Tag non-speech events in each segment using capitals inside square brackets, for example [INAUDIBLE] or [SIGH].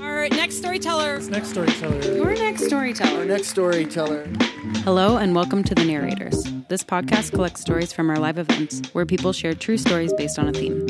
Our next storyteller. Next storyteller. Your next storyteller. Our next storyteller. Hello and welcome to The Narrators. This podcast collects stories from our live events where people share true stories based on a theme.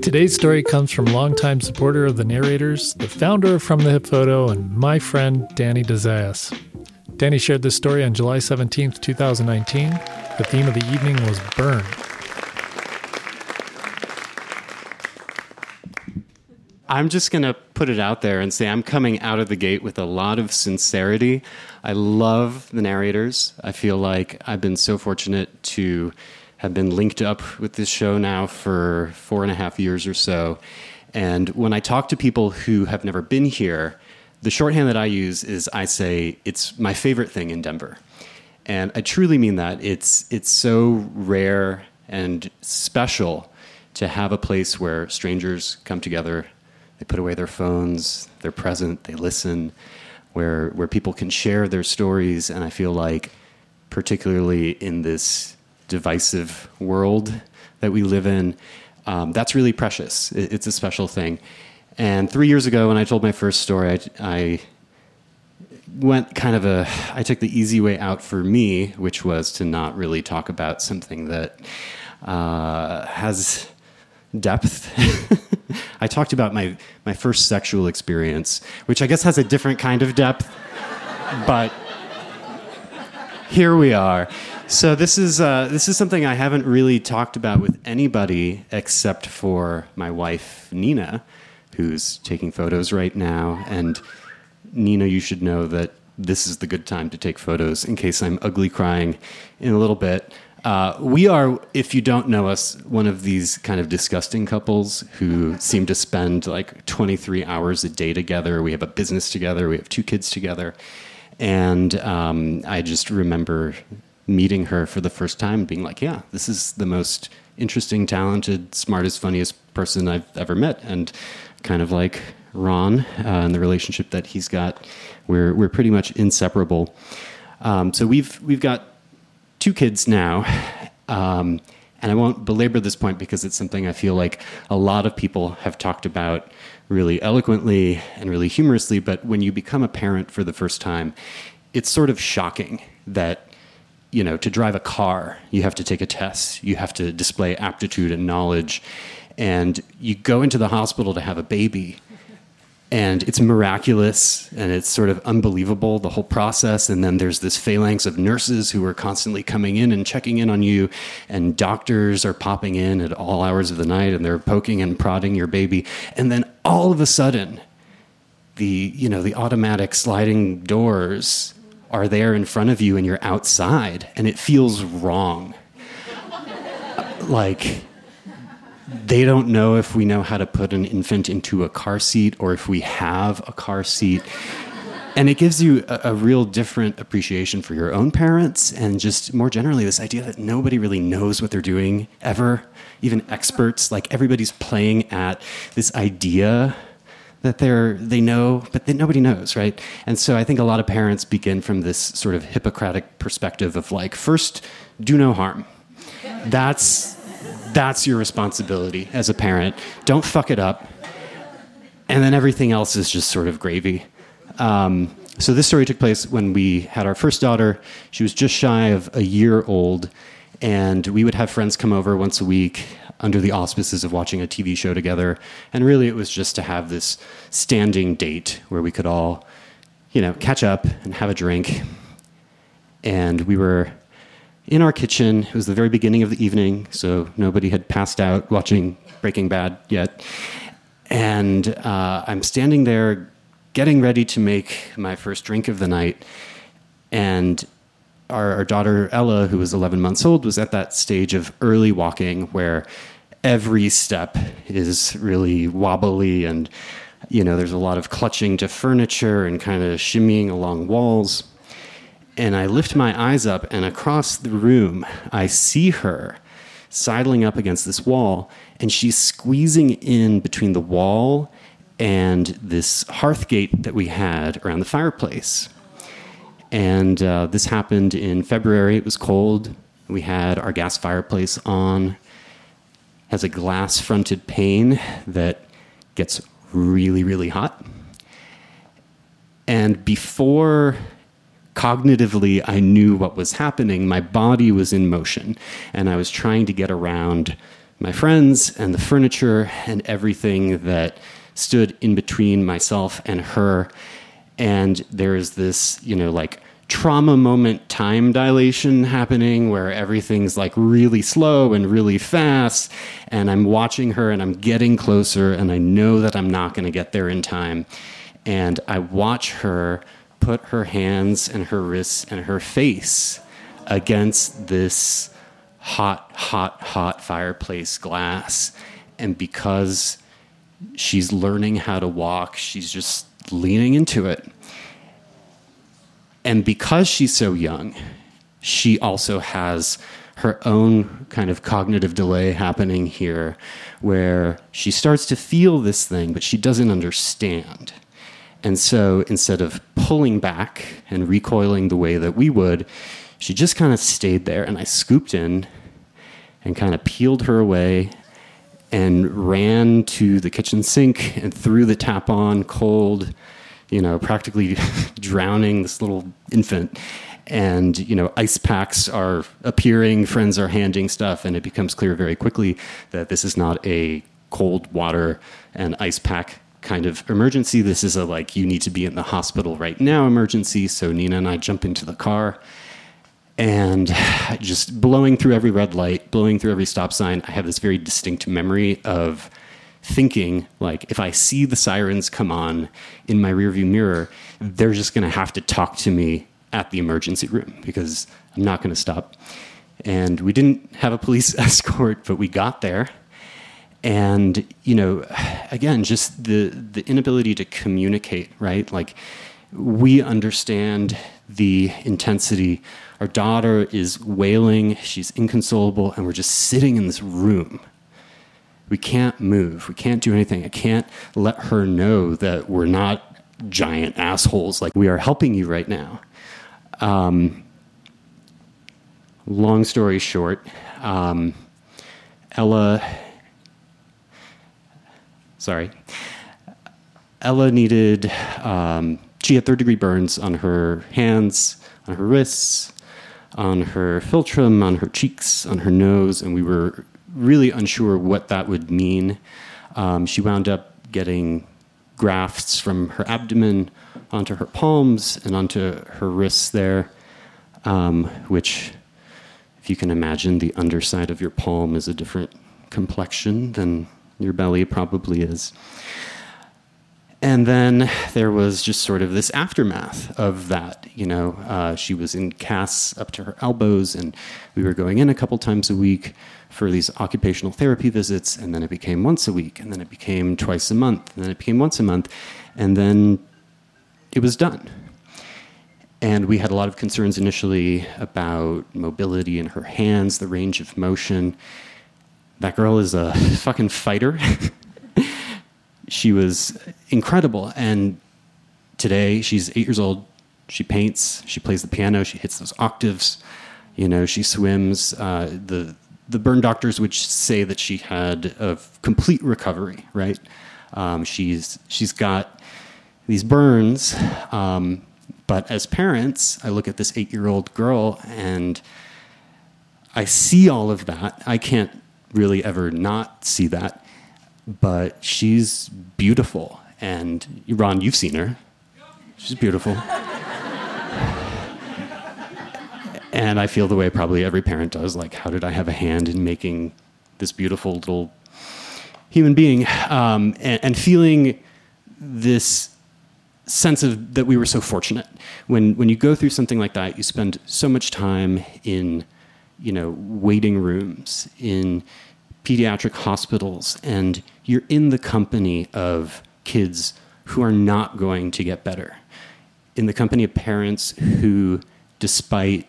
Today's story comes from longtime supporter of the narrators, the founder of From the Hip Photo, and my friend Danny de Zayas. Danny shared this story on July 17th, 2019. The theme of the evening was burn. I'm just going to put it out there and say I'm coming out of the gate with a lot of sincerity. I love the narrators. I feel like I've been so fortunate to have been linked up with this show now for four and a half years or so. And when I talk to people who have never been here, the shorthand that I use is I say it's my favorite thing in Denver. And I truly mean that. It's, it's so rare and special to have a place where strangers come together they put away their phones, they're present, they listen, where, where people can share their stories. And I feel like, particularly in this divisive world that we live in, um, that's really precious. It, it's a special thing. And three years ago, when I told my first story, I, I went kind of a I took the easy way out for me, which was to not really talk about something that uh, has depth. [LAUGHS] I talked about my my first sexual experience, which I guess has a different kind of depth, but here we are. So this is uh, this is something I haven't really talked about with anybody except for my wife Nina, who's taking photos right now. And Nina, you should know that this is the good time to take photos in case I'm ugly crying in a little bit. Uh, we are, if you don't know us, one of these kind of disgusting couples who seem to spend like 23 hours a day together. We have a business together, we have two kids together. And um, I just remember meeting her for the first time being like, yeah, this is the most interesting, talented, smartest, funniest person I've ever met. And kind of like Ron uh, and the relationship that he's got, we're, we're pretty much inseparable. Um, so we've, we've got two kids now. Um, and I won't belabor this point because it's something I feel like a lot of people have talked about really eloquently and really humorously. But when you become a parent for the first time, it's sort of shocking that, you know, to drive a car, you have to take a test, you have to display aptitude and knowledge. And you go into the hospital to have a baby, and it's miraculous and it's sort of unbelievable the whole process. And then there's this phalanx of nurses who are constantly coming in and checking in on you and doctors are popping in at all hours of the night and they're poking and prodding your baby. And then all of a sudden the you know the automatic sliding doors are there in front of you and you're outside and it feels wrong. [LAUGHS] Like they don't know if we know how to put an infant into a car seat or if we have a car seat. And it gives you a, a, real different appreciation for your own parents and just more generally this idea that nobody really knows what they're doing ever, even experts. Like everybody's playing at this idea that they're they know, but nobody knows, right? And so I think a lot of parents begin from this sort of Hippocratic perspective of like, first, do no harm. That's that's your responsibility as a parent. Don't fuck it up. And then everything else is just sort of gravy. Um, so this story took place when we had our first daughter. She was just shy of a year old, and we would have friends come over once a week under the auspices of watching a TV show together. And really, it was just to have this standing date where we could all, you know, catch up and have a drink. And we were in our kitchen. It was the very beginning of the evening, so nobody had passed out watching Breaking Bad yet. And uh, I'm standing there getting ready to make my first drink of the night. And our, our, daughter Ella, who was 11 months old, was at that stage of early walking where every step is really wobbly and you know there's a lot of clutching to furniture and kind of shimmying along walls and I lift my eyes up, and across the room, I see her sidling up against this wall, and she's squeezing in between the wall and this hearth gate that we had around the fireplace. And uh, this happened in February. It was cold. We had our gas fireplace on. Has a glass fronted pane that gets really, really hot. And before cognitively I knew what was happening, my body was in motion. And I was trying to get around my friends and the furniture and everything that stood in between myself and her. And there is this, you know, like trauma moment time dilation happening where everything's like really slow and really fast. And I'm watching her and I'm getting closer and I know that I'm not going to get there in time. And I watch her put her hands and her wrists and her face against this hot, hot, hot fireplace glass. And because she's learning how to walk, she's just leaning into it. And because she's so young, she also has her own kind of cognitive delay happening here where she starts to feel this thing, but she doesn't understand. And so instead of pulling back and recoiling the way that we would, she just kind of stayed there. And I scooped in and kind of peeled her away and ran to the kitchen sink and threw the tap on cold you know, practically [LAUGHS] drowning this little infant. And, you know, ice packs are appearing, friends are handing stuff, and it becomes clear very quickly that this is not a cold water and ice pack kind of emergency. This is a like, you need to be in the hospital right now emergency. So Nina and I jump into the car and just blowing through every red light, blowing through every stop sign. I have this very distinct memory of thinking like if I see the sirens come on in my rearview mirror, they're just going to have to talk to me at the emergency room because I'm not going to stop. And we didn't have a police [LAUGHS] escort, but we got there. And you know, again, just the the inability to communicate, right? Like we understand the intensity. Our daughter is wailing, she's inconsolable, and we're just sitting in this room we can't move. We can't do anything. I can't let her know that we're not giant assholes. Like, we are helping you right now. Um, long story short, um, Ella, sorry, Ella needed, um, she had third degree burns on her hands, on her wrists, on her philtrum, on her cheeks, on her nose, and we were really unsure what that would mean. Um, she wound up getting grafts from her abdomen onto her palms and onto her wrists there, um, which, if you can imagine, the underside of your palm is a different complexion than your belly probably is. And then there was just sort of this aftermath of that. You know, uh, she was in casts up to her elbows, and we were going in a couple times a week for these occupational therapy visits, and then it became once a week, and then it became twice a month, and then it became once a month, and then it was done. And we had a lot of concerns initially about mobility in her hands, the range of motion. That girl is a [LAUGHS] fucking fighter. [LAUGHS] she was incredible. And today she's eight years old. She paints, she plays the piano, she hits those octaves. You know, she swims. Uh, the the burn doctors would say that she had a complete recovery, right? Um, she's she's got these burns, um, but as parents, I look at this eight-year-old girl and I see all of that. I can't really ever not see that, but she's beautiful. And Ron, you've seen her. She's beautiful. [LAUGHS] And I feel the way probably every parent does like, how did I have a hand in making this beautiful little human being? Um, and, and feeling this sense of that we were so fortunate. When, when you go through something like that, you spend so much time in you know, waiting rooms, in pediatric hospitals, and you're in the company of kids who are not going to get better, in the company of parents who, despite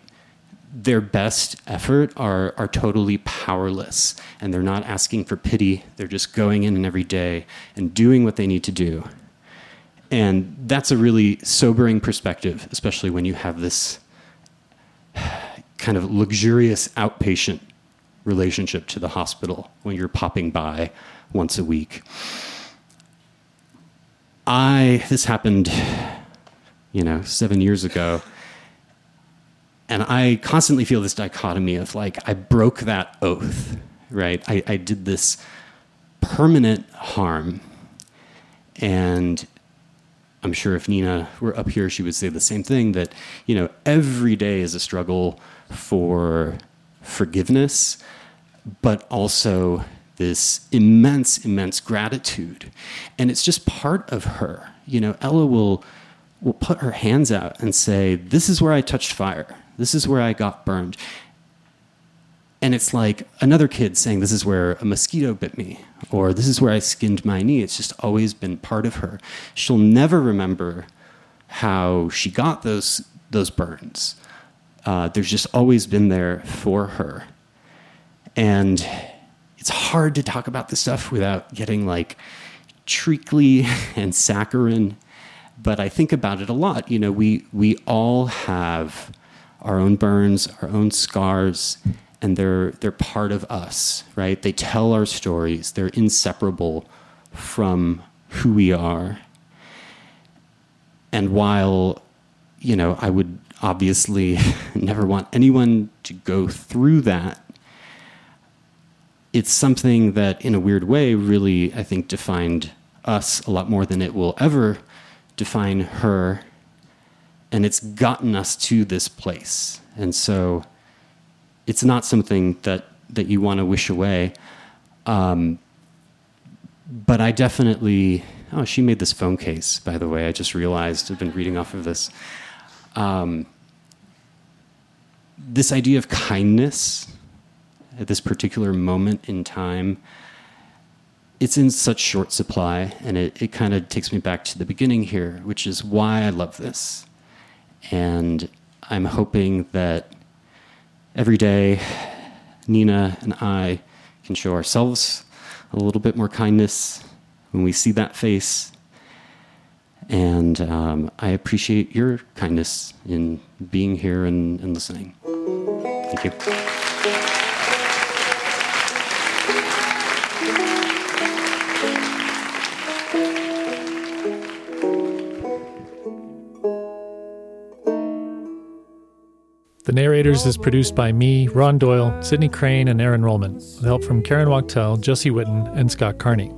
their best effort are, are totally powerless and they're not asking for pity. They're just going in and every day and doing what they need to do. And that's a really sobering perspective, especially when you have this kind of luxurious outpatient relationship to the hospital when you're popping by once a week. I, this happened, you know, seven years ago. And I constantly feel this dichotomy of like, I broke that oath, right? I, I did this permanent harm. And I'm sure if Nina were up here, she would say the same thing that, you know, every day is a struggle for forgiveness, but also this immense, immense gratitude. And it's just part of her. You know, Ella will will put her hands out and say, This is where I touched fire. This is where I got burned. And it's like another kid saying, This is where a mosquito bit me, or this is where I skinned my knee. It's just always been part of her. She'll never remember how she got those, those burns. Uh, there's just always been there for her. And it's hard to talk about this stuff without getting like treacly [LAUGHS] and saccharine. But I think about it a lot. You know, we, we all have our own burns, our own scars, and they're, they're part of us, right? They tell our stories, they're inseparable from who we are. And while, you know, I would obviously [LAUGHS] never want anyone to go through that, it's something that, in a weird way, really, I think, defined us a lot more than it will ever define her. And it's gotten us to this place. And so it's not something that, that you want to wish away. Um, but I definitely. Oh, she made this phone case, by the way. I just realized I've been reading off of this. Um, this idea of kindness at this particular moment in time, it's in such short supply, and it, it kind of takes me back to the beginning here, which is why I love this. And I'm hoping that every day Nina and I can show ourselves a little bit more kindness when we see that face. And um, I appreciate your kindness in being here and, and listening. Thank you. The Narrators is produced by me, Ron Doyle, Sydney Crane, and Aaron Rollman, with help from Karen Wachtel, Jesse Witten, and Scott Carney.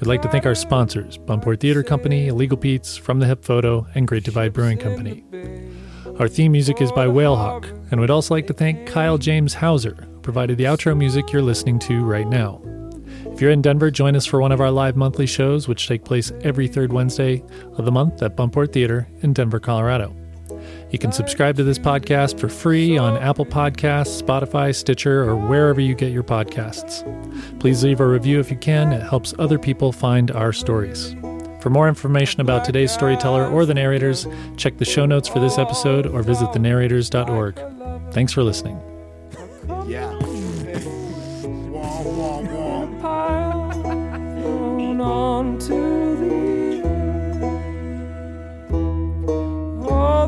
I'd like to thank our sponsors, Buntport Theater Company, Illegal Pete's, From the Hip Photo, and Great Divide Brewing Company. Our theme music is by Whalehawk, and we'd also like to thank Kyle James Hauser, who provided the outro music you're listening to right now. If you're in Denver, join us for one of our live monthly shows, which take place every third Wednesday of the month at Buntport Theater in Denver, Colorado. You can subscribe to this podcast for free on Apple Podcasts, Spotify, Stitcher, or wherever you get your podcasts. Please leave a review if you can, it helps other people find our stories. For more information about today's storyteller or the narrators, check the show notes for this episode or visit thenarrators.org. Thanks for listening. Yeah. All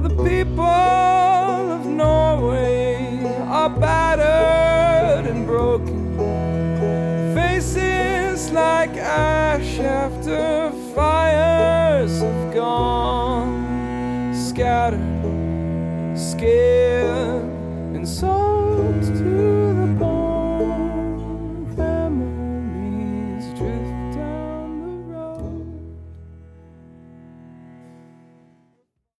the people of Norway are battered and broken. Faces like ash after fires have gone. Scattered, scared.